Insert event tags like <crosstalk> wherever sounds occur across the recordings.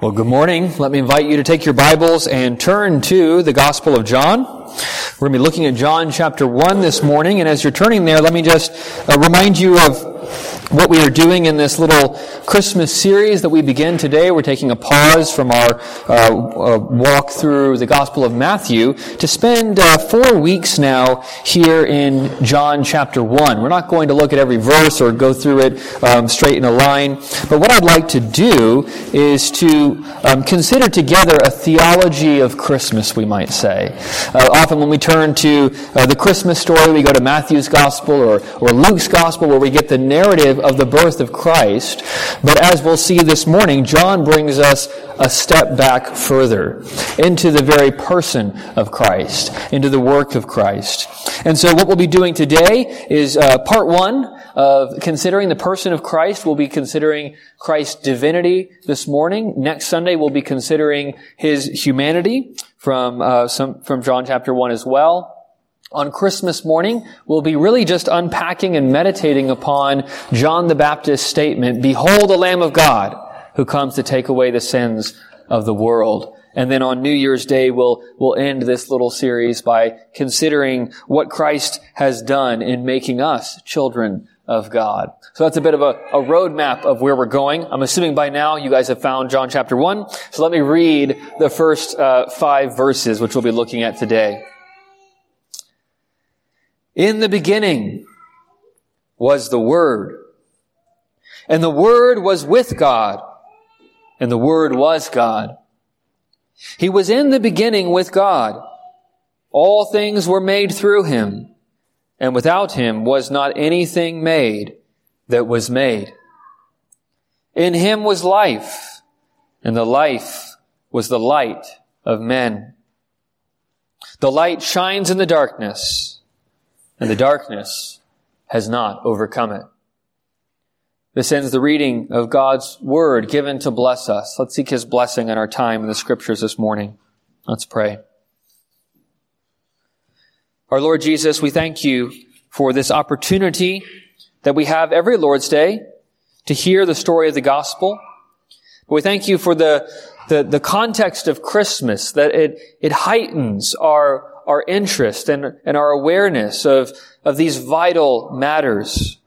Well, good morning. Let me invite you to take your Bibles and turn to the Gospel of John. We're going to be looking at John chapter 1 this morning. And as you're turning there, let me just uh, remind you of what we are doing in this little Christmas series that we begin today. We're taking a pause from our uh, uh, walk through the Gospel of Matthew to spend uh, four weeks now here in John chapter 1. We're not going to look at every verse or go through it um, straight in a line, but what I'd like to do is to um, consider together a theology of Christmas, we might say. Uh, often when we turn to uh, the Christmas story, we go to Matthew's Gospel or, or Luke's Gospel where we get the narrative of the birth of Christ. But as we'll see this morning, John brings us a step back further into the very person of Christ, into the work of Christ. And so what we'll be doing today is uh, part one of considering the person of Christ. We'll be considering Christ's divinity this morning. Next Sunday, we'll be considering his humanity from, uh, some, from John chapter 1 as well on Christmas morning, we'll be really just unpacking and meditating upon John the Baptist's statement, Behold the Lamb of God who comes to take away the sins of the world. And then on New Year's Day, we'll, we'll end this little series by considering what Christ has done in making us children of God. So that's a bit of a, a roadmap of where we're going. I'm assuming by now you guys have found John chapter 1. So let me read the first uh, five verses, which we'll be looking at today. In the beginning was the Word. And the Word was with God. And the Word was God. He was in the beginning with God. All things were made through Him. And without Him was not anything made that was made. In Him was life. And the life was the light of men. The light shines in the darkness and the darkness has not overcome it. This ends the reading of God's word given to bless us. Let's seek his blessing in our time in the scriptures this morning. Let's pray. Our Lord Jesus, we thank you for this opportunity that we have every Lord's Day to hear the story of the gospel. We thank you for the, the, the context of Christmas, that it, it heightens our, our interest and, and our awareness of, of these vital matters,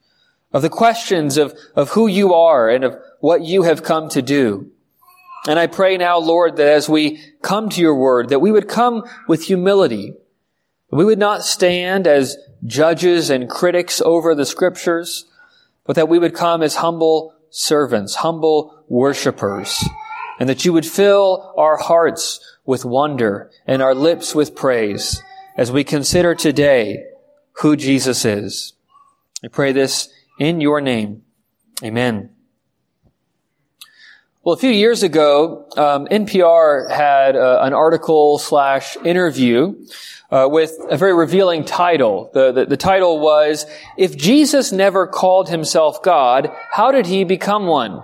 of the questions of, of who you are and of what you have come to do. And I pray now, Lord, that as we come to your word, that we would come with humility. We would not stand as judges and critics over the scriptures, but that we would come as humble servants, humble worshipers, and that you would fill our hearts with wonder and our lips with praise as we consider today who Jesus is. I pray this in your name. Amen. Well, a few years ago, um, NPR had uh, an article slash interview uh, with a very revealing title. The, the, the title was, If Jesus Never Called Himself God, How Did He Become One?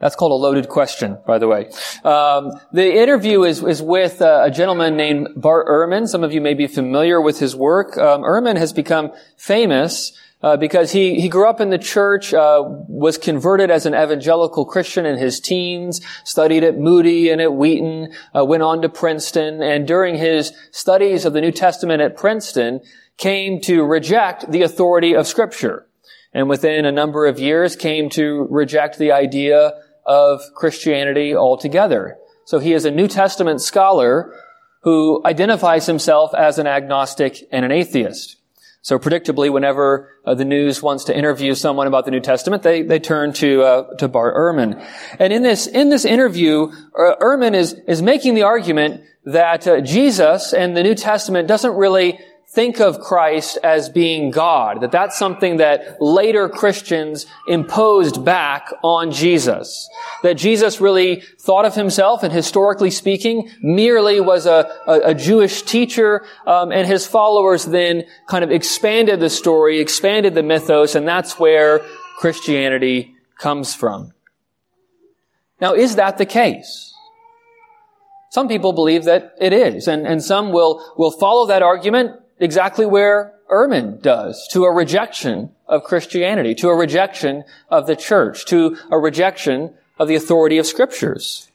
That's called a loaded question, by the way. Um, the interview is, is with uh, a gentleman named Bart Ehrman. Some of you may be familiar with his work. Um, Ehrman has become famous uh, because he, he grew up in the church, uh, was converted as an evangelical Christian in his teens, studied at Moody and at Wheaton, uh, went on to Princeton, and during his studies of the New Testament at Princeton, came to reject the authority of Scripture. And within a number of years came to reject the idea of Christianity altogether. So he is a New Testament scholar who identifies himself as an agnostic and an atheist. So predictably, whenever uh, the news wants to interview someone about the New Testament, they, they turn to, uh, to Bart Ehrman. And in this, in this interview, uh, Ehrman is, is making the argument that uh, Jesus and the New Testament doesn't really think of Christ as being God, that that's something that later Christians imposed back on Jesus. That Jesus really thought of himself, and historically speaking, merely was a, a, a Jewish teacher, um, and his followers then kind of expanded the story, expanded the mythos, and that's where Christianity comes from. Now, is that the case? Some people believe that it is, and, and some will, will follow that argument exactly where Ehrman does, to a rejection of Christianity, to a rejection of the church, to a rejection of the authority of scriptures.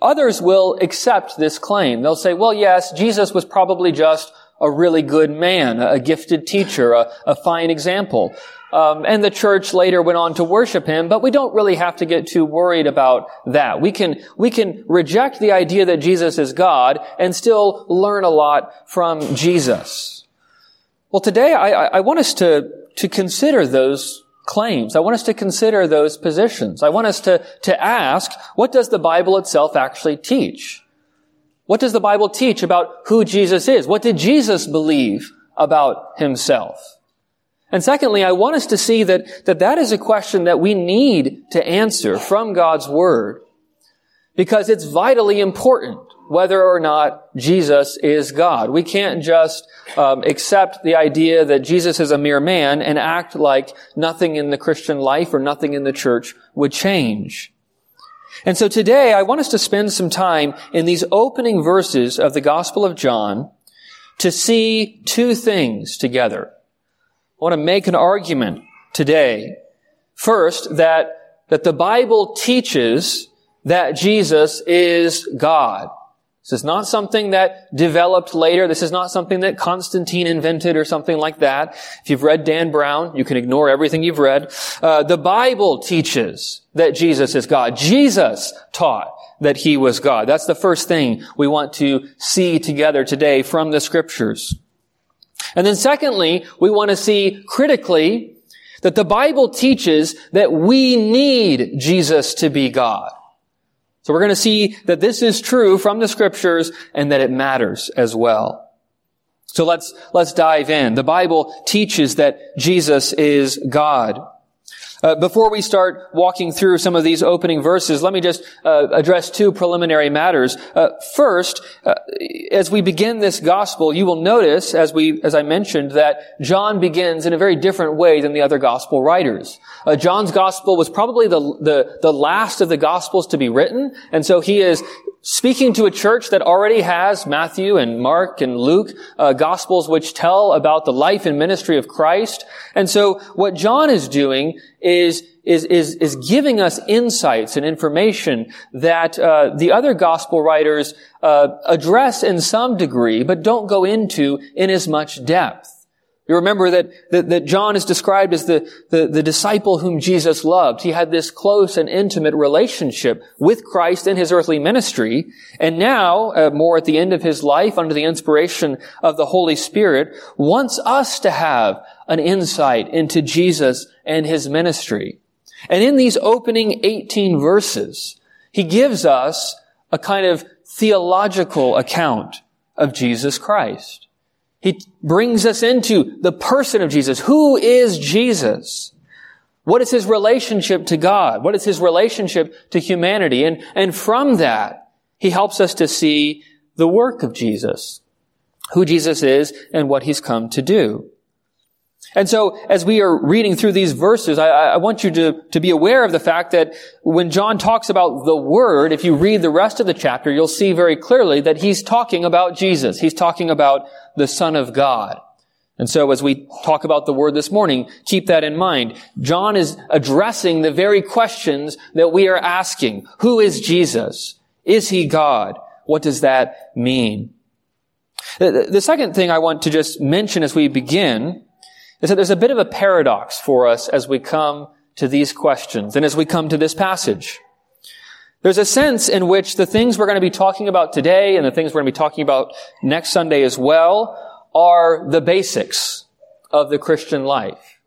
Others will accept this claim. They'll say, well, yes, Jesus was probably just a really good man, a gifted teacher, a, a fine example. Um, and the church later went on to worship him, but we don't really have to get too worried about that. We can, we can reject the idea that Jesus is God and still learn a lot from Jesus. Well, today I, I want us to, to consider those claims. I want us to consider those positions. I want us to, to ask, what does the Bible itself actually teach? What does the Bible teach about who Jesus is? What did Jesus believe about himself? And secondly, I want us to see that, that that is a question that we need to answer from God's Word because it's vitally important whether or not Jesus is God. We can't just um, accept the idea that Jesus is a mere man and act like nothing in the Christian life or nothing in the church would change. And so today I want us to spend some time in these opening verses of the Gospel of John to see two things together. I want to make an argument today. First, that, that the Bible teaches that Jesus is God. This is not something that developed later. This is not something that Constantine invented or something like that. If you've read Dan Brown, you can ignore everything you've read. Uh, the Bible teaches that Jesus is God. Jesus taught that he was God. That's the first thing we want to see together today from the scriptures. And then secondly, we want to see critically that the Bible teaches that we need Jesus to be God. So we're going to see that this is true from the scriptures and that it matters as well. So let's, let's dive in. The Bible teaches that Jesus is God. Uh, before we start walking through some of these opening verses, let me just uh, address two preliminary matters. Uh, first, uh, as we begin this gospel, you will notice, as we, as I mentioned, that John begins in a very different way than the other gospel writers. Uh, John's gospel was probably the, the the last of the gospels to be written, and so he is speaking to a church that already has Matthew and Mark and Luke, uh, gospels which tell about the life and ministry of Christ. And so what John is doing is is, is, is giving us insights and information that uh, the other gospel writers uh, address in some degree, but don't go into in as much depth. You remember that, that, that, John is described as the, the, the disciple whom Jesus loved. He had this close and intimate relationship with Christ in his earthly ministry. And now, uh, more at the end of his life, under the inspiration of the Holy Spirit, wants us to have an insight into Jesus and his ministry. And in these opening 18 verses, he gives us a kind of theological account of Jesus Christ. He brings us into the person of Jesus. Who is Jesus? What is his relationship to God? What is his relationship to humanity? And, and from that, he helps us to see the work of Jesus, who Jesus is and what he's come to do. And so, as we are reading through these verses, I, I, want you to, to be aware of the fact that when John talks about the Word, if you read the rest of the chapter, you'll see very clearly that he's talking about Jesus. He's talking about the Son of God. And so, as we talk about the Word this morning, keep that in mind. John is addressing the very questions that we are asking. Who is Jesus? Is he God? What does that mean? The, second thing I want to just mention as we begin is that there's a bit of a paradox for us as we come to these questions and as we come to this passage. There's a sense in which the things we're going to be talking about today and the things we're going to be talking about next Sunday as well are the basics of the Christian life.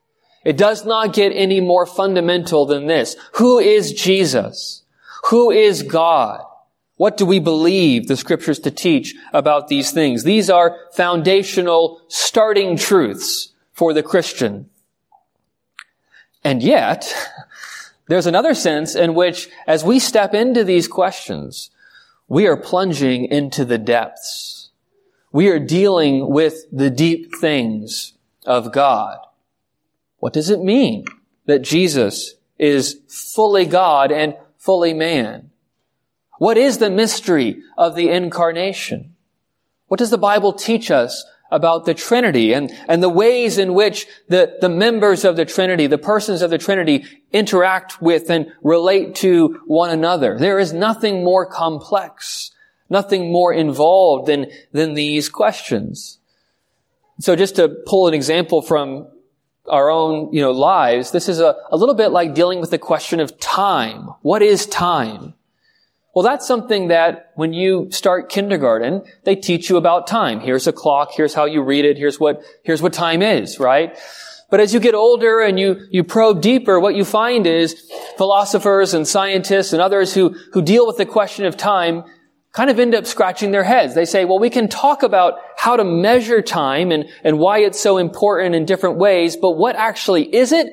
It does not get any more fundamental than this. Who is Jesus? Who is God? What do we believe the scriptures to teach about these things? These are foundational starting truths for the Christian. And yet, <laughs> there's another sense in which, as we step into these questions, we are plunging into the depths. We are dealing with the deep things of God. What does it mean that Jesus is fully God and fully man? What is the mystery of the incarnation? What does the Bible teach us about the Trinity and, and the ways in which the, the members of the Trinity, the persons of the Trinity interact with and relate to one another. There is nothing more complex, nothing more involved than, than these questions. So just to pull an example from our own, you know, lives, this is a, a little bit like dealing with the question of time. What is time? Well, that's something that when you start kindergarten, they teach you about time. Here's a clock. Here's how you read it. Here's what, here's what time is, right? But as you get older and you, you probe deeper, what you find is philosophers and scientists and others who, who deal with the question of time kind of end up scratching their heads. They say, well, we can talk about how to measure time and, and why it's so important in different ways, but what actually is it?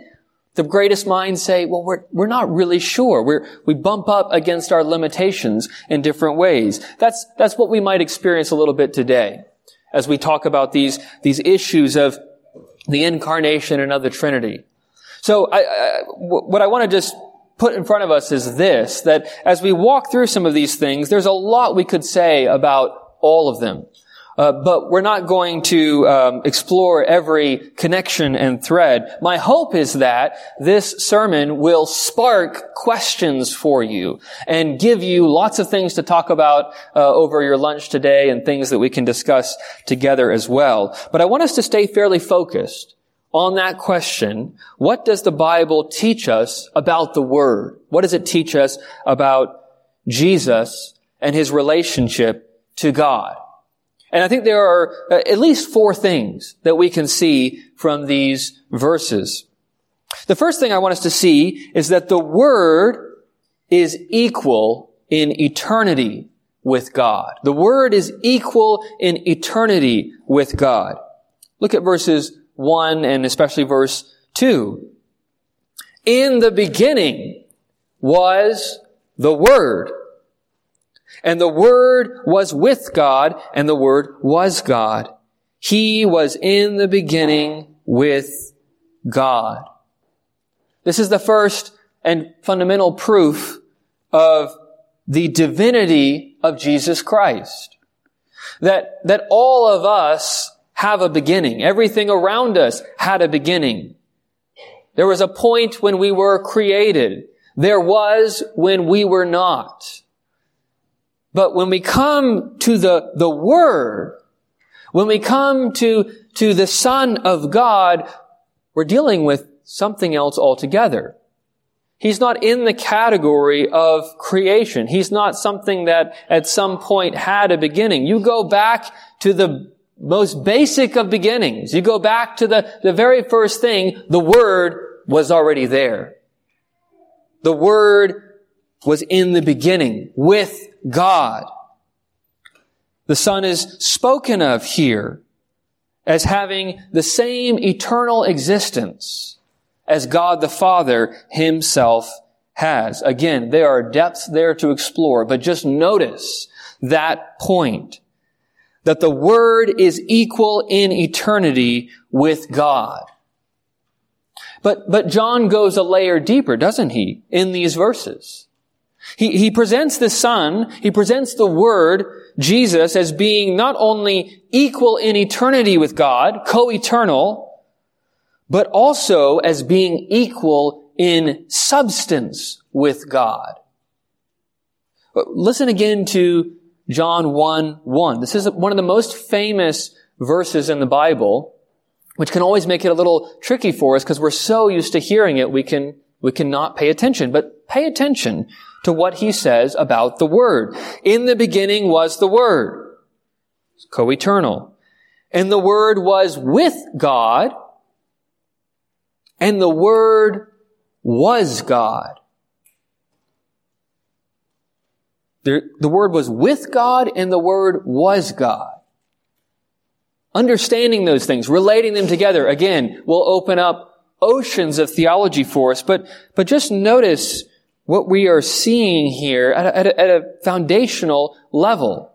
The greatest minds say, well, we're, we're not really sure. We're, we bump up against our limitations in different ways. That's, that's what we might experience a little bit today as we talk about these, these issues of the incarnation and of the Trinity. So I, I, what I want to just put in front of us is this, that as we walk through some of these things, there's a lot we could say about all of them. Uh, but we're not going to um, explore every connection and thread. My hope is that this sermon will spark questions for you and give you lots of things to talk about uh, over your lunch today and things that we can discuss together as well. But I want us to stay fairly focused on that question, what does the Bible teach us about the Word? What does it teach us about Jesus and his relationship to God? And I think there are uh, at least four things that we can see from these verses. The first thing I want us to see is that the Word is equal in eternity with God. The Word is equal in eternity with God. Look at verses 1 and especially verse 2. In the beginning was the Word. And the Word was with God, and the Word was God. He was in the beginning with God. This is the first and fundamental proof of the divinity of Jesus Christ. That, that all of us have a beginning. Everything around us had a beginning. There was a point when we were created. There was when we were not. But when we come to the, the Word, when we come to, to the Son of God, we're dealing with something else altogether. He's not in the category of creation. He's not something that at some point had a beginning. You go back to the most basic of beginnings. You go back to the, the very first thing, the Word was already there. The Word was in the beginning with God. The Son is spoken of here as having the same eternal existence as God the Father himself has. Again, there are depths there to explore, but just notice that point that the Word is equal in eternity with God. But, but John goes a layer deeper, doesn't he, in these verses? He, he presents the Son, he presents the Word, Jesus, as being not only equal in eternity with God, co-eternal, but also as being equal in substance with God. Listen again to John 1, 1. This is one of the most famous verses in the Bible, which can always make it a little tricky for us because we're so used to hearing it, we can, we cannot pay attention. But pay attention to what he says about the Word. In the beginning was the Word. It's co-eternal. And the Word was with God, and the Word was God. The, the Word was with God and the Word was God. Understanding those things, relating them together, again, will open up oceans of theology for us, but, but just notice what we are seeing here at a, at a, at a foundational level.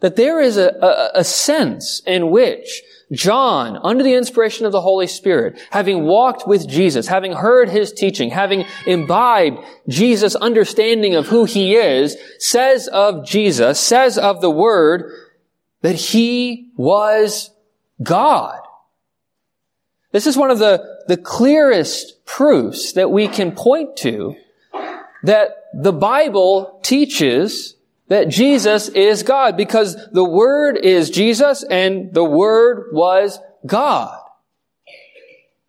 That there is a, a, a sense in which John, under the inspiration of the Holy Spirit, having walked with Jesus, having heard his teaching, having imbibed Jesus' understanding of who he is, says of Jesus, says of the Word, that he was God. This is one of the, the clearest proofs that we can point to that the Bible teaches that Jesus is God because the Word is Jesus and the Word was God.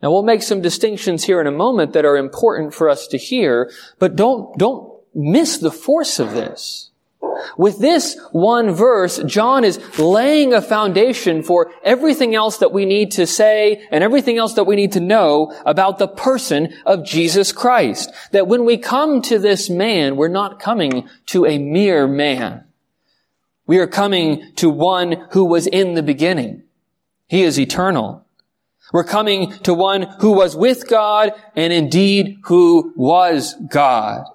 Now we'll make some distinctions here in a moment that are important for us to hear, but don't, don't miss the force of this. With this one verse, John is laying a foundation for everything else that we need to say and everything else that we need to know about the person of Jesus Christ. That when we come to this man, we're not coming to a mere man. We are coming to one who was in the beginning. He is eternal. We're coming to one who was with God and indeed who was God.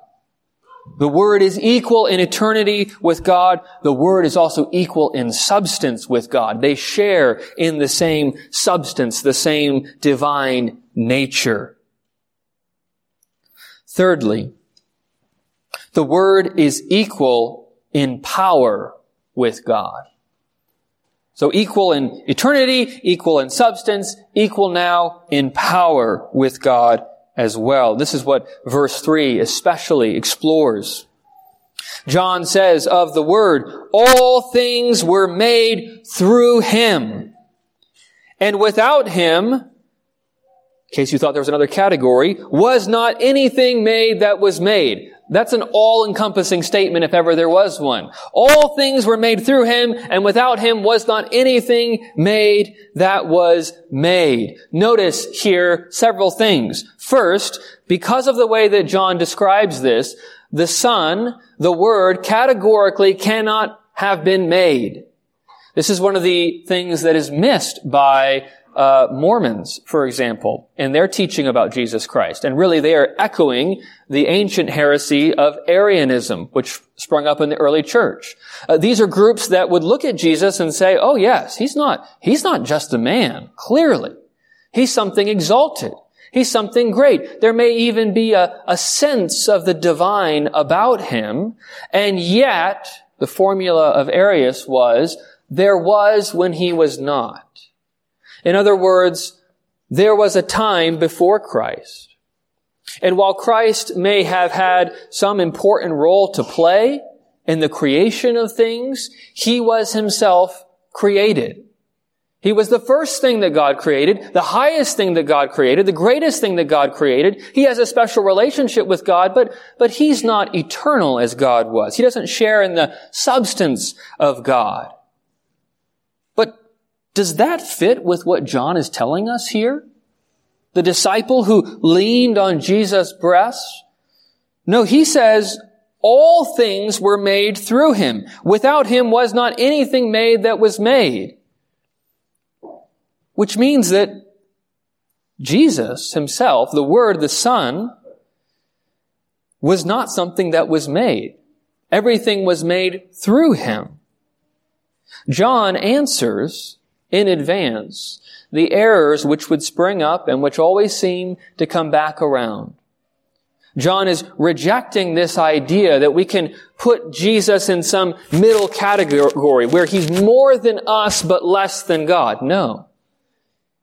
The Word is equal in eternity with God. The Word is also equal in substance with God. They share in the same substance, the same divine nature. Thirdly, the Word is equal in power with God. So equal in eternity, equal in substance, equal now in power with God as well. This is what verse 3 especially explores. John says of the Word, all things were made through Him. And without Him, in case you thought there was another category, was not anything made that was made. That's an all-encompassing statement if ever there was one. All things were made through him, and without him was not anything made that was made. Notice here several things. First, because of the way that John describes this, the Son, the Word, categorically cannot have been made. This is one of the things that is missed by uh, Mormons, for example, in their teaching about Jesus Christ. And really they are echoing the ancient heresy of Arianism, which sprung up in the early church. Uh, these are groups that would look at Jesus and say, oh yes, he's not, he's not just a man, clearly. He's something exalted. He's something great. There may even be a, a sense of the divine about him. And yet, the formula of Arius was, there was when he was not. In other words, there was a time before Christ. And while Christ may have had some important role to play in the creation of things, he was himself created. He was the first thing that God created, the highest thing that God created, the greatest thing that God created. He has a special relationship with God, but, but he's not eternal as God was. He doesn't share in the substance of God. Does that fit with what John is telling us here? The disciple who leaned on Jesus' breast? No, he says, all things were made through him. Without him was not anything made that was made. Which means that Jesus himself, the Word, the Son, was not something that was made. Everything was made through him. John answers in advance the errors which would spring up and which always seem to come back around. John is rejecting this idea that we can put Jesus in some middle category where he's more than us but less than God. No.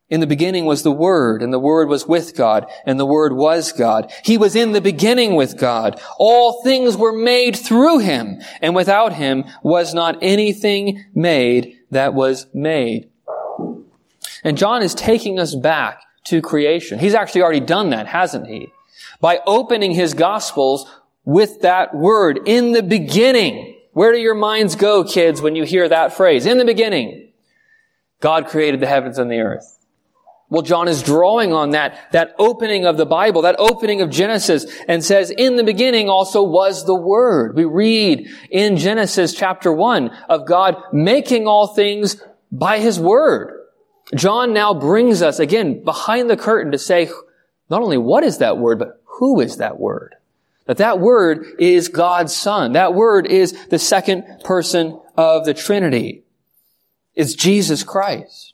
In the beginning was the Word, and the Word was with God, and the Word was God. He was in the beginning with God. All things were made through Him, and without Him was not anything made that was made. And John is taking us back to creation. He's actually already done that, hasn't he? By opening his gospels with that word, in the beginning. Where do your minds go, kids, when you hear that phrase? In the beginning. God created the heavens and the earth. Well, John is drawing on that, that opening of the Bible, that opening of Genesis, and says, in the beginning also was the Word. We read in Genesis chapter 1 of God making all things by His Word. John now brings us again behind the curtain to say not only what is that word, but who is that word? That that word is God's son. That word is the second person of the Trinity. It's Jesus Christ.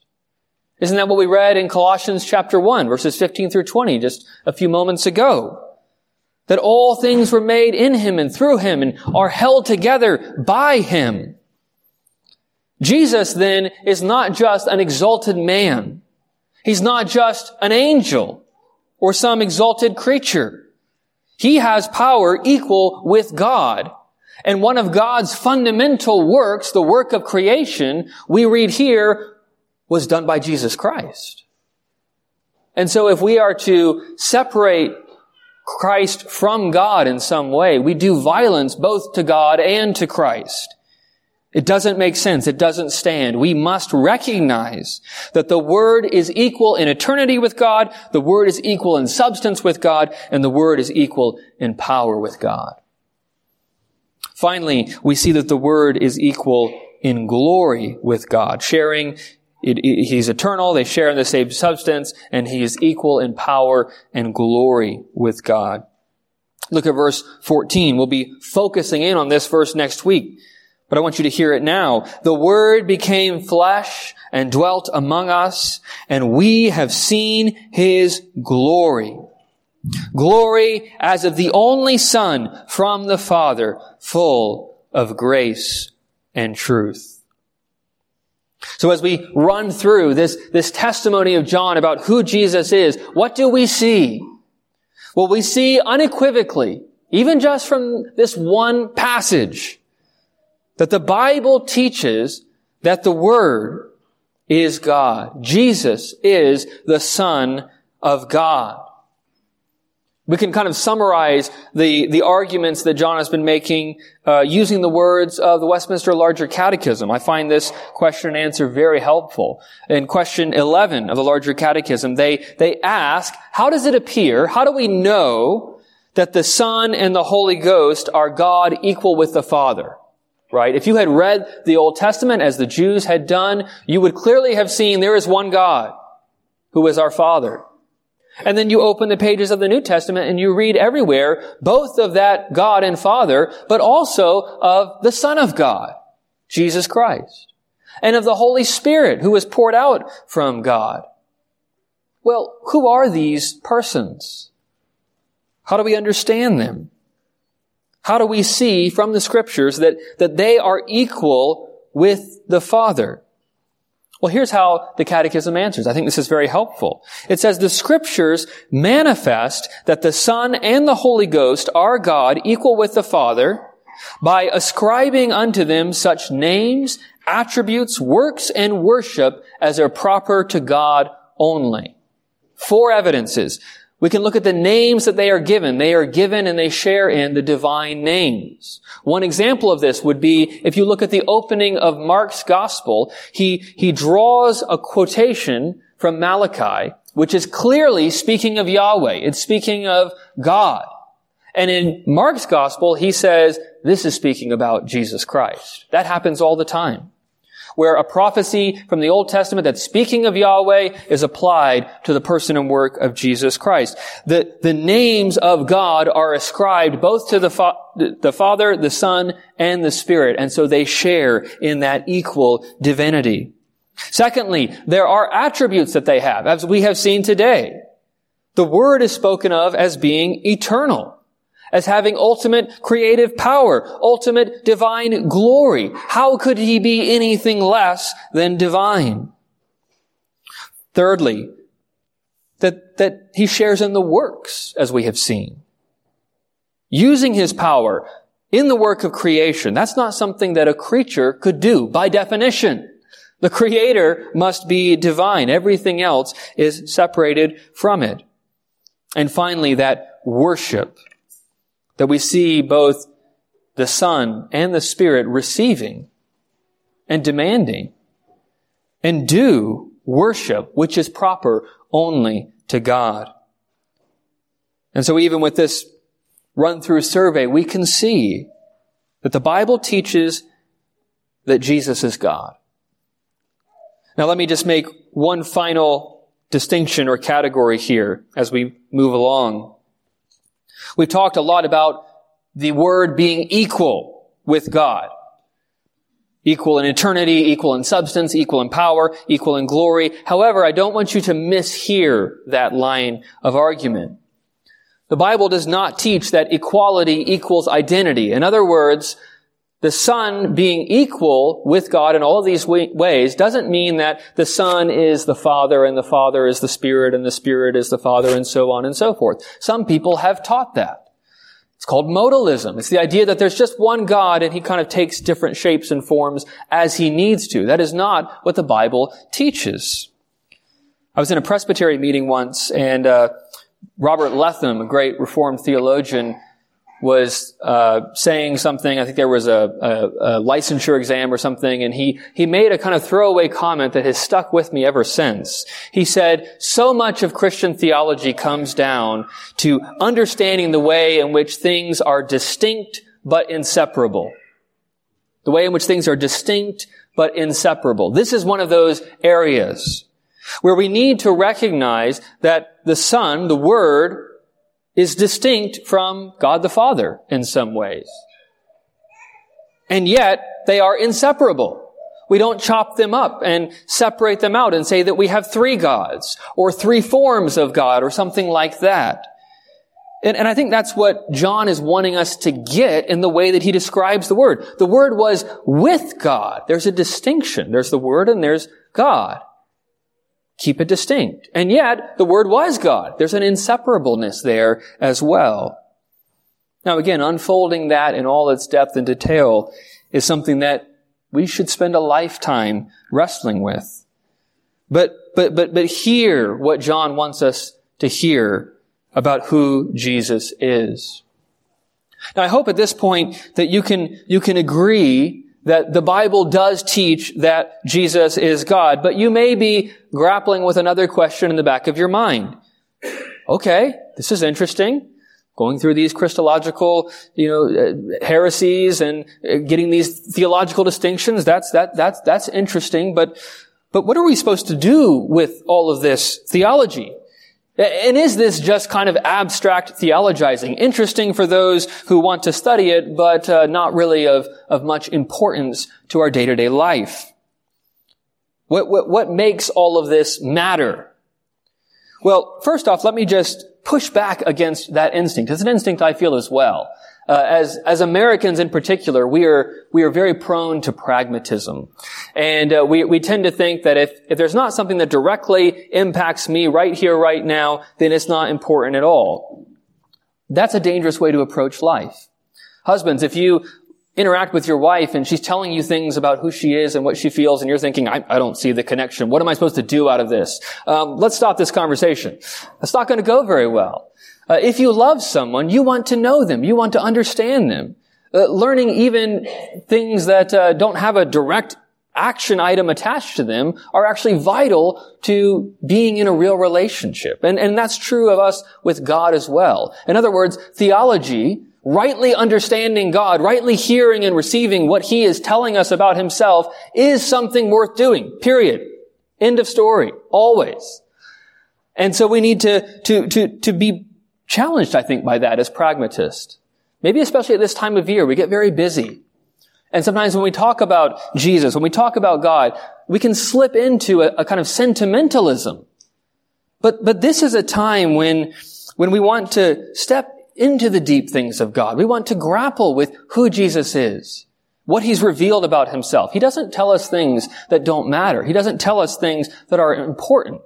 Isn't that what we read in Colossians chapter 1, verses 15 through 20, just a few moments ago? That all things were made in him and through him and are held together by him. Jesus then is not just an exalted man. He's not just an angel or some exalted creature. He has power equal with God. And one of God's fundamental works, the work of creation, we read here, was done by Jesus Christ. And so if we are to separate Christ from God in some way, we do violence both to God and to Christ. It doesn't make sense. It doesn't stand. We must recognize that the Word is equal in eternity with God, the Word is equal in substance with God, and the Word is equal in power with God. Finally, we see that the Word is equal in glory with God, sharing it, it, he's eternal, they share in the same substance, and he is equal in power and glory with God. Look at verse 14. We'll be focusing in on this verse next week but I want you to hear it now. The Word became flesh and dwelt among us, and we have seen His glory. Glory as of the only Son from the Father, full of grace and truth. So as we run through this, this testimony of John about who Jesus is, what do we see? Well, we see unequivocally, even just from this one passage, that the Bible teaches that the Word is God. Jesus is the Son of God. We can kind of summarize the, the arguments that John has been making uh, using the words of the Westminster Larger Catechism. I find this question and answer very helpful. In question 11 of the Larger Catechism, they, they ask, how does it appear, how do we know that the Son and the Holy Ghost are God equal with the Father? Right? If you had read the Old Testament as the Jews had done, you would clearly have seen there is one God who is our Father. And then you open the pages of the New Testament and you read everywhere both of that God and Father, but also of the Son of God, Jesus Christ, and of the Holy Spirit who was poured out from God. Well, who are these persons? How do we understand them? How do we see from the scriptures that, that they are equal with the Father? Well, here's how the Catechism answers. I think this is very helpful. It says the scriptures manifest that the Son and the Holy Ghost are God equal with the Father by ascribing unto them such names, attributes, works, and worship as are proper to God only. Four evidences. We can look at the names that they are given. They are given and they share in the divine names. One example of this would be if you look at the opening of Mark's gospel, he, he draws a quotation from Malachi, which is clearly speaking of Yahweh. It's speaking of God. And in Mark's gospel, he says, this is speaking about Jesus Christ. That happens all the time where a prophecy from the Old Testament that's speaking of Yahweh is applied to the person and work of Jesus Christ. The, the names of God are ascribed both to the, fa- the Father, the Son, and the Spirit, and so they share in that equal divinity. Secondly, there are attributes that they have, as we have seen today. The Word is spoken of as being eternal as having ultimate creative power, ultimate divine glory. How could he be anything less than divine? Thirdly, that, that he shares in the works, as we have seen. Using his power in the work of creation. That's not something that a creature could do by definition. The creator must be divine. Everything else is separated from it. And finally, that worship that we see both the Son and the Spirit receiving and demanding and do worship, which is proper only to God. And so even with this run through survey, we can see that the Bible teaches that Jesus is God. Now let me just make one final distinction or category here as we move along. We've talked a lot about the Word being equal with God. Equal in eternity, equal in substance, equal in power, equal in glory. However, I don't want you to mishear that line of argument. The Bible does not teach that equality equals identity. In other words, the Son being equal with God in all these ways doesn't mean that the Son is the Father and the Father is the Spirit and the Spirit is the Father and so on and so forth. Some people have taught that. It's called modalism. It's the idea that there's just one God and he kind of takes different shapes and forms as he needs to. That is not what the Bible teaches. I was in a Presbytery meeting once and uh, Robert Letham, a great Reformed theologian, was uh, saying something. I think there was a, a, a, licensure exam or something, and he he made a kind of throwaway comment that has stuck with me ever since. He said, "So much of Christian theology comes down to understanding the way in which things are distinct but inseparable. The way in which things are distinct but inseparable. This is one of those areas." Where we need to recognize that the Son, the Word, is distinct from God the Father in some ways. And yet, they are inseparable. We don't chop them up and separate them out and say that we have three gods or three forms of God or something like that. And, and, I think that's what John is wanting us to get in the way that he describes the Word. The Word was with God. There's a distinction. There's the Word and there's God keep it distinct. And yet, the Word was God. There's an inseparableness there as well. Now again, unfolding that in all its depth and detail is something that we should spend a lifetime wrestling with. But, but, but, but hear what John wants us to hear about who Jesus is. Now I hope at this point that you can, you can agree that the Bible does teach that Jesus is God, but you may be grappling with another question in the back of your mind. Okay, this is interesting. Going through these Christological, you know, uh, heresies and uh, getting these theological distinctions, that's, that, that's, that's interesting, but, but what are we supposed to do with all of this theology? And is this just kind of abstract theologizing? Interesting for those who want to study it, but uh, not really of, of much importance to our day-to-day life. What, what, what makes all of this matter? Well, first off, let me just push back against that instinct. It's an instinct I feel as well. Uh, as as Americans in particular, we are we are very prone to pragmatism, and uh, we we tend to think that if if there's not something that directly impacts me right here right now, then it's not important at all. That's a dangerous way to approach life. Husbands, if you interact with your wife and she's telling you things about who she is and what she feels and you're thinking, I, I don't see the connection. What am I supposed to do out of this? Um, let's stop this conversation. It's not going to go very well. Uh, if you love someone, you want to know them. You want to understand them. Uh, learning even things that uh, don't have a direct action item attached to them are actually vital to being in a real relationship. And, and that's true of us with God as well. In other words, theology, rightly understanding God, rightly hearing and receiving what He is telling us about Himself is something worth doing. Period. End of story. Always. And so we need to, to, to, to be challenged, I think, by that as pragmatists. Maybe especially at this time of year, we get very busy. And sometimes when we talk about Jesus, when we talk about God, we can slip into a, a kind of sentimentalism. But, but this is a time when, when we want to step into the deep things of God. We want to grapple with who Jesus is, what he's revealed about himself. He doesn't tell us things that don't matter. He doesn't tell us things that are important.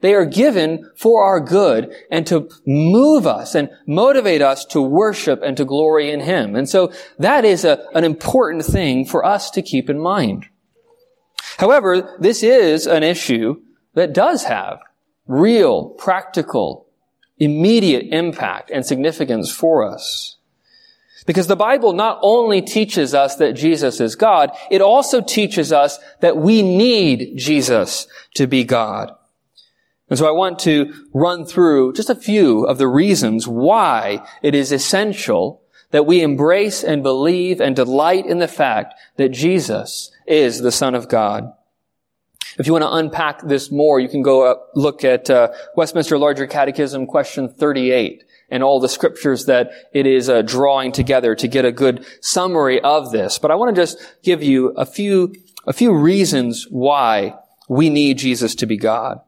They are given for our good and to move us and motivate us to worship and to glory in Him. And so that is a, an important thing for us to keep in mind. However, this is an issue that does have real, practical, immediate impact and significance for us. Because the Bible not only teaches us that Jesus is God, it also teaches us that we need Jesus to be God. And so I want to run through just a few of the reasons why it is essential that we embrace and believe and delight in the fact that Jesus is the Son of God. If you want to unpack this more, you can go look at uh, Westminster Larger Catechism, question 38, and all the scriptures that it is uh, drawing together to get a good summary of this. But I want to just give you a few a few reasons why we need Jesus to be God.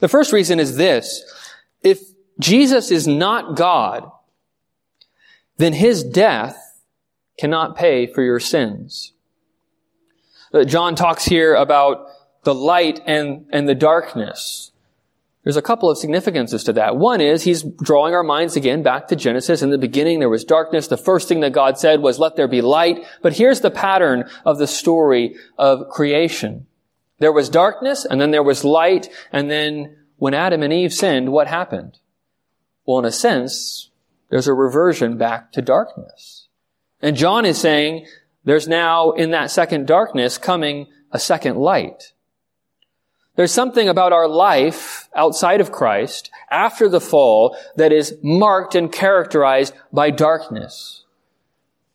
The first reason is this. If Jesus is not God, then his death cannot pay for your sins. Uh, John talks here about the light and, and the darkness. There's a couple of significances to that. One is he's drawing our minds again back to Genesis. In the beginning, there was darkness. The first thing that God said was, let there be light. But here's the pattern of the story of creation. There was darkness, and then there was light, and then when Adam and Eve sinned, what happened? Well, in a sense, there's a reversion back to darkness. And John is saying there's now in that second darkness coming a second light. There's something about our life outside of Christ after the fall that is marked and characterized by darkness.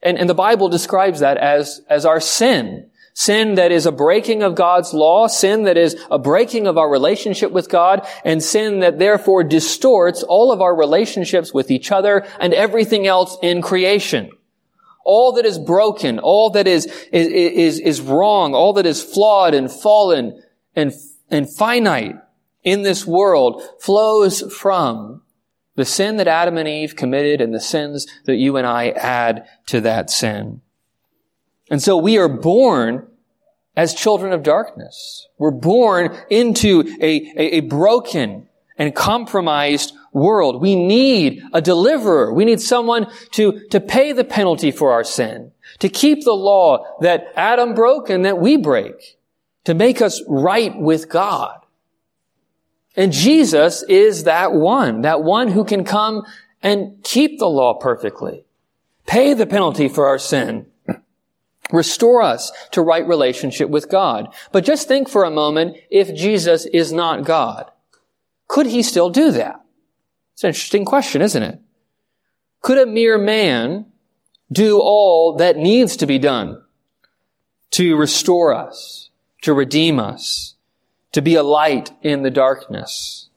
And, and the Bible describes that as, as our sin. Sin that is a breaking of God's law, sin that is a breaking of our relationship with God, and sin that therefore distorts all of our relationships with each other and everything else in creation. All that is broken, all that is, is, is, is wrong, all that is flawed and fallen and and finite in this world flows from the sin that Adam and Eve committed and the sins that you and I add to that sin. And so we are born as children of darkness. We're born into a, a, a broken and compromised world. We need a deliverer. We need someone to, to pay the penalty for our sin, to keep the law that Adam broke and that we break to make us right with God. And Jesus is that one, that one who can come and keep the law perfectly, pay the penalty for our sin, restore us to right relationship with God. But just think for a moment, if Jesus is not God, could he still do that? It's an interesting question, isn't it? Could a mere man do all that needs to be done to restore us? To redeem us, to be a light in the darkness.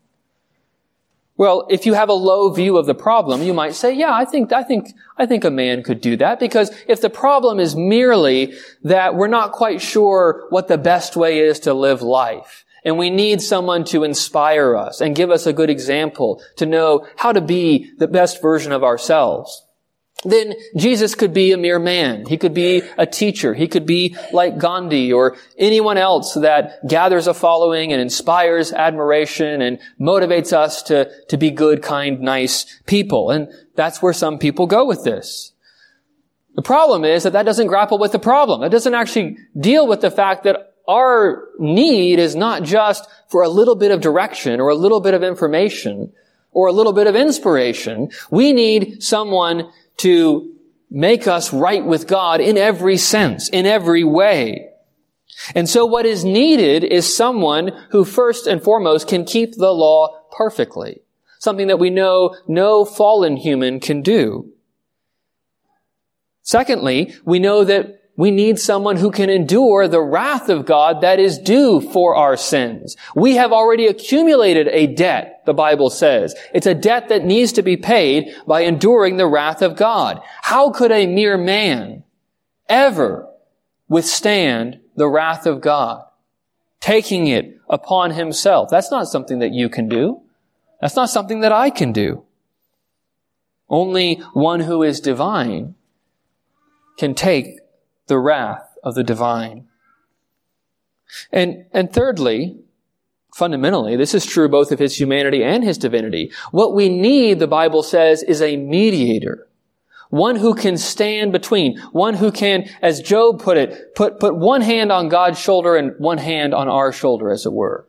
Well, if you have a low view of the problem, you might say, yeah, I think, I think, I think a man could do that because if the problem is merely that we're not quite sure what the best way is to live life, and we need someone to inspire us and give us a good example to know how to be the best version of ourselves, then Jesus could be a mere man. He could be a teacher. He could be like Gandhi or anyone else that gathers a following and inspires admiration and motivates us to, to be good, kind, nice people. And that's where some people go with this. The problem is that that doesn't grapple with the problem. It doesn't actually deal with the fact that our need is not just for a little bit of direction or a little bit of information or a little bit of inspiration. We need someone to make us right with God in every sense, in every way. And so what is needed is someone who first and foremost can keep the law perfectly. Something that we know no fallen human can do. Secondly, we know that we need someone who can endure the wrath of God that is due for our sins. We have already accumulated a debt, the Bible says. It's a debt that needs to be paid by enduring the wrath of God. How could a mere man ever withstand the wrath of God? Taking it upon himself. That's not something that you can do. That's not something that I can do. Only one who is divine can take the wrath of the divine. And, and thirdly, fundamentally, this is true both of his humanity and his divinity. What we need, the Bible says, is a mediator. One who can stand between. One who can, as Job put it, put, put one hand on God's shoulder and one hand on our shoulder, as it were.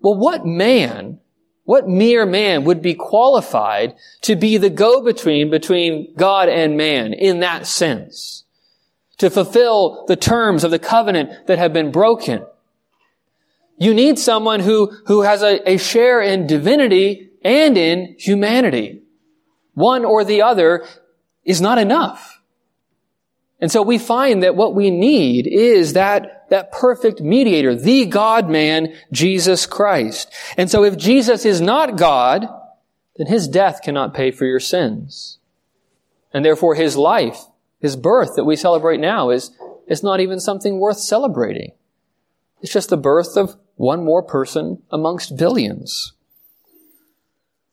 Well, what man, what mere man would be qualified to be the go-between between God and man in that sense? To fulfill the terms of the covenant that have been broken. You need someone who, who has a, a share in divinity and in humanity. One or the other is not enough. And so we find that what we need is that, that perfect mediator, the God-man, Jesus Christ. And so if Jesus is not God, then his death cannot pay for your sins. And therefore his life his birth that we celebrate now is, is not even something worth celebrating. It's just the birth of one more person amongst billions.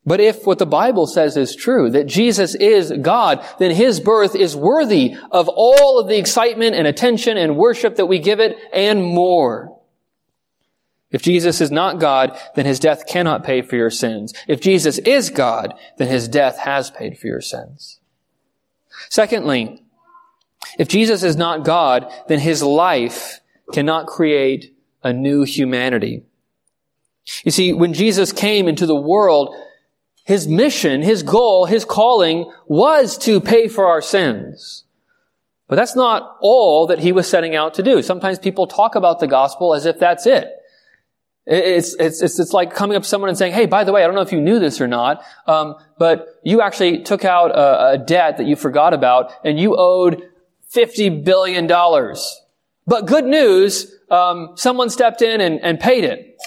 But if what the Bible says is true, that Jesus is God, then his birth is worthy of all of the excitement and attention and worship that we give it and more. If Jesus is not God, then his death cannot pay for your sins. If Jesus is God, then his death has paid for your sins. Secondly, if Jesus is not God, then his life cannot create a new humanity. You see, when Jesus came into the world, his mission, his goal, his calling was to pay for our sins. But that's not all that he was setting out to do. Sometimes people talk about the gospel as if that's it. It's, it's, it's, it's like coming up to someone and saying, hey, by the way, I don't know if you knew this or not, um, but you actually took out a, a debt that you forgot about and you owed $50 billion. But good news, um, someone stepped in and, and paid it.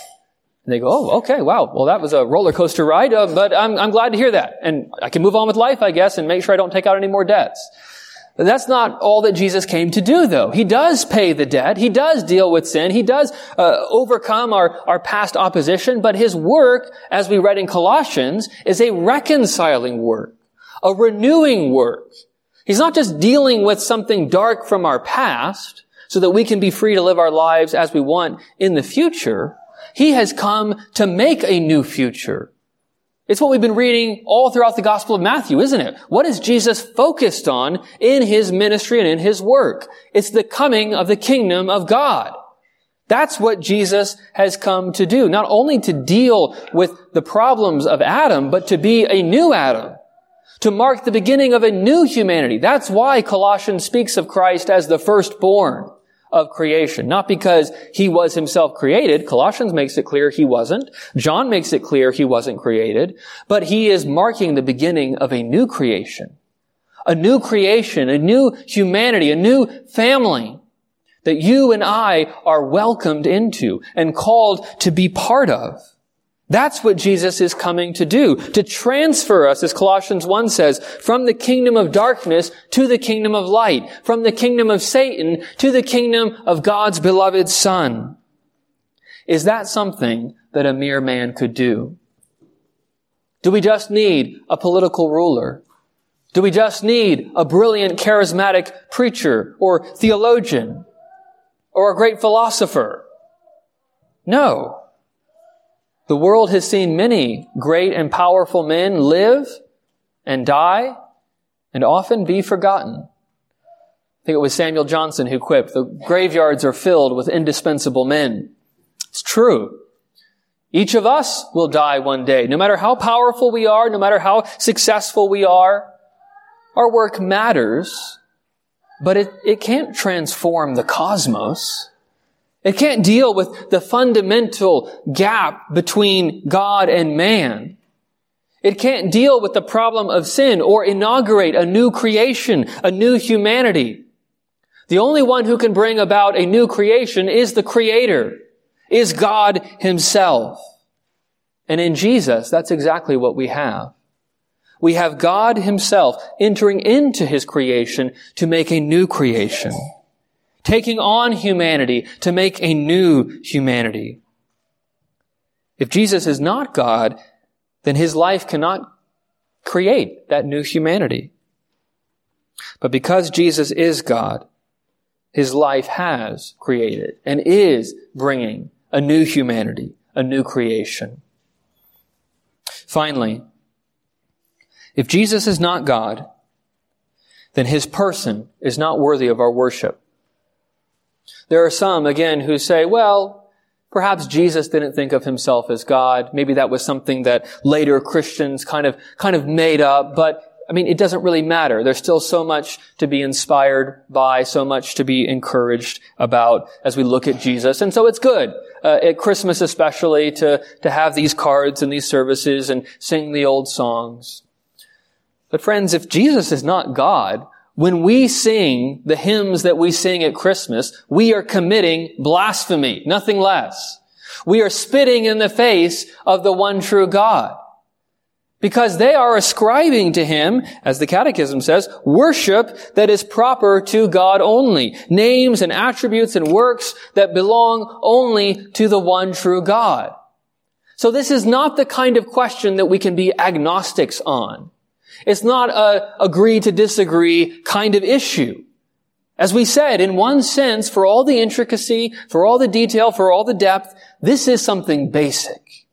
And they go, oh, okay, wow. Well, that was a roller coaster ride, uh, but I'm, I'm glad to hear that. And I can move on with life, I guess, and make sure I don't take out any more debts. That's not all that Jesus came to do, though. He does pay the debt. He does deal with sin. He does uh, overcome our, our past opposition. But his work, as we read in Colossians, is a reconciling work, a renewing work. He's not just dealing with something dark from our past so that we can be free to live our lives as we want in the future. He has come to make a new future. It's what we've been reading all throughout the Gospel of Matthew, isn't it? What is Jesus focused on in his ministry and in his work? It's the coming of the kingdom of God. That's what Jesus has come to do. Not only to deal with the problems of Adam, but to be a new Adam. To mark the beginning of a new humanity. That's why Colossians speaks of Christ as the firstborn of creation. Not because he was himself created. Colossians makes it clear he wasn't. John makes it clear he wasn't created. But he is marking the beginning of a new creation. A new creation, a new humanity, a new family that you and I are welcomed into and called to be part of. That's what Jesus is coming to do, to transfer us, as Colossians 1 says, from the kingdom of darkness to the kingdom of light, from the kingdom of Satan to the kingdom of God's beloved Son. Is that something that a mere man could do? Do we just need a political ruler? Do we just need a brilliant charismatic preacher or theologian or a great philosopher? No. The world has seen many great and powerful men live and die and often be forgotten. I think it was Samuel Johnson who quipped, the graveyards are filled with indispensable men. It's true. Each of us will die one day. No matter how powerful we are, no matter how successful we are, our work matters, but it, it can't transform the cosmos. It can't deal with the fundamental gap between God and man. It can't deal with the problem of sin or inaugurate a new creation, a new humanity. The only one who can bring about a new creation is the Creator, is God Himself. And in Jesus, that's exactly what we have. We have God Himself entering into His creation to make a new creation taking on humanity to make a new humanity. If Jesus is not God, then his life cannot create that new humanity. But because Jesus is God, his life has created and is bringing a new humanity, a new creation. Finally, if Jesus is not God, then his person is not worthy of our worship. There are some, again, who say, well, perhaps Jesus didn't think of himself as God. Maybe that was something that later Christians kind of, kind of made up, but I mean, it doesn't really matter. There's still so much to be inspired by, so much to be encouraged about as we look at Jesus. And so it's good, uh, at Christmas especially, to, to have these cards and these services and sing the old songs. But friends, if Jesus is not God, when we sing the hymns that we sing at Christmas, we are committing blasphemy, nothing less. We are spitting in the face of the one true God. Because they are ascribing to Him, as the Catechism says, worship that is proper to God only. Names and attributes and works that belong only to the one true God. So this is not the kind of question that we can be agnostics on. It's not a agree to disagree kind of issue. As we said, in one sense, for all the intricacy, for all the detail, for all the depth, this is something basic.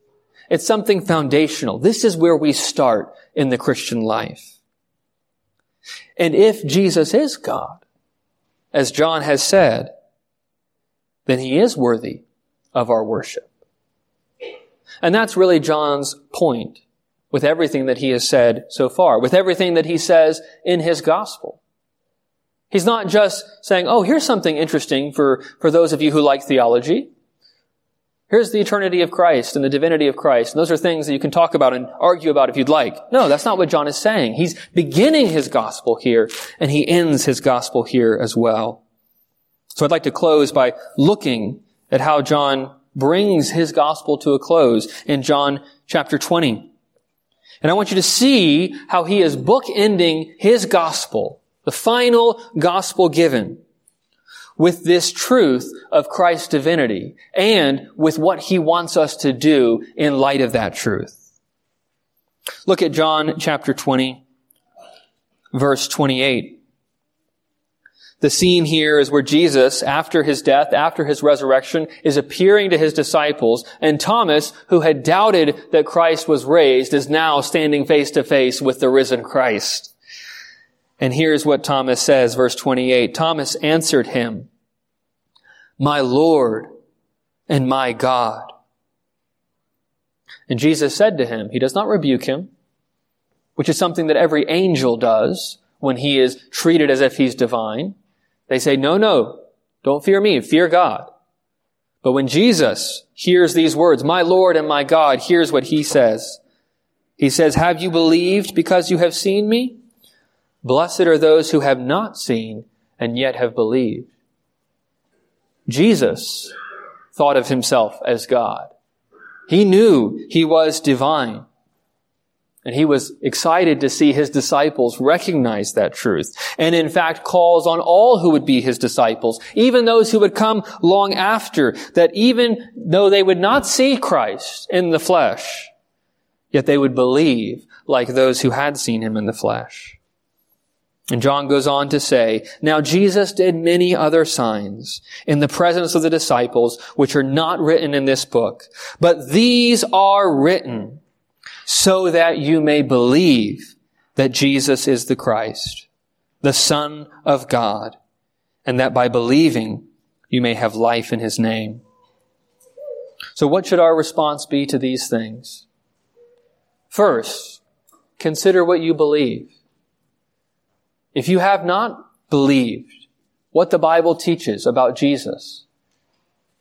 It's something foundational. This is where we start in the Christian life. And if Jesus is God, as John has said, then he is worthy of our worship. And that's really John's point with everything that he has said so far, with everything that he says in his gospel. He's not just saying, oh, here's something interesting for, for those of you who like theology. Here's the eternity of Christ and the divinity of Christ. And those are things that you can talk about and argue about if you'd like. No, that's not what John is saying. He's beginning his gospel here, and he ends his gospel here as well. So I'd like to close by looking at how John brings his gospel to a close in John chapter 20. And I want you to see how he is bookending his gospel, the final gospel given, with this truth of Christ's divinity and with what he wants us to do in light of that truth. Look at John chapter 20, verse 28. The scene here is where Jesus, after his death, after his resurrection, is appearing to his disciples, and Thomas, who had doubted that Christ was raised, is now standing face to face with the risen Christ. And here's what Thomas says, verse 28. Thomas answered him, My Lord and my God. And Jesus said to him, He does not rebuke him, which is something that every angel does when he is treated as if he's divine. They say, no, no, don't fear me, fear God. But when Jesus hears these words, my Lord and my God, here's what he says. He says, have you believed because you have seen me? Blessed are those who have not seen and yet have believed. Jesus thought of himself as God. He knew he was divine. And he was excited to see his disciples recognize that truth. And in fact calls on all who would be his disciples, even those who would come long after, that even though they would not see Christ in the flesh, yet they would believe like those who had seen him in the flesh. And John goes on to say, Now Jesus did many other signs in the presence of the disciples, which are not written in this book, but these are written so that you may believe that Jesus is the Christ, the Son of God, and that by believing you may have life in his name. So what should our response be to these things? First, consider what you believe. If you have not believed what the Bible teaches about Jesus,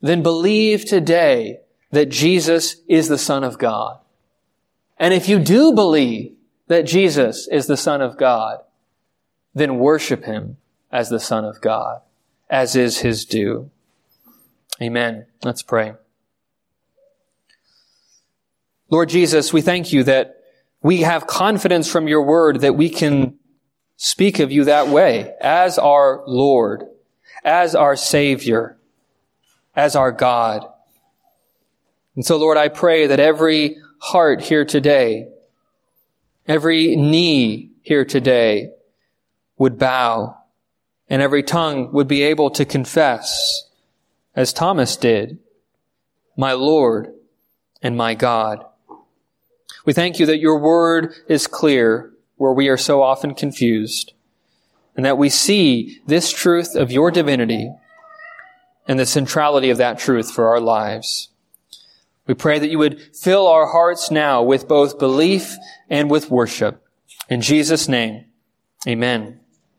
then believe today that Jesus is the Son of God. And if you do believe that Jesus is the Son of God, then worship Him as the Son of God, as is His due. Amen. Let's pray. Lord Jesus, we thank you that we have confidence from your word that we can speak of you that way as our Lord, as our Savior, as our God. And so, Lord, I pray that every heart here today, every knee here today would bow and every tongue would be able to confess, as Thomas did, my Lord and my God. We thank you that your word is clear where we are so often confused and that we see this truth of your divinity and the centrality of that truth for our lives. We pray that you would fill our hearts now with both belief and with worship. In Jesus' name, amen.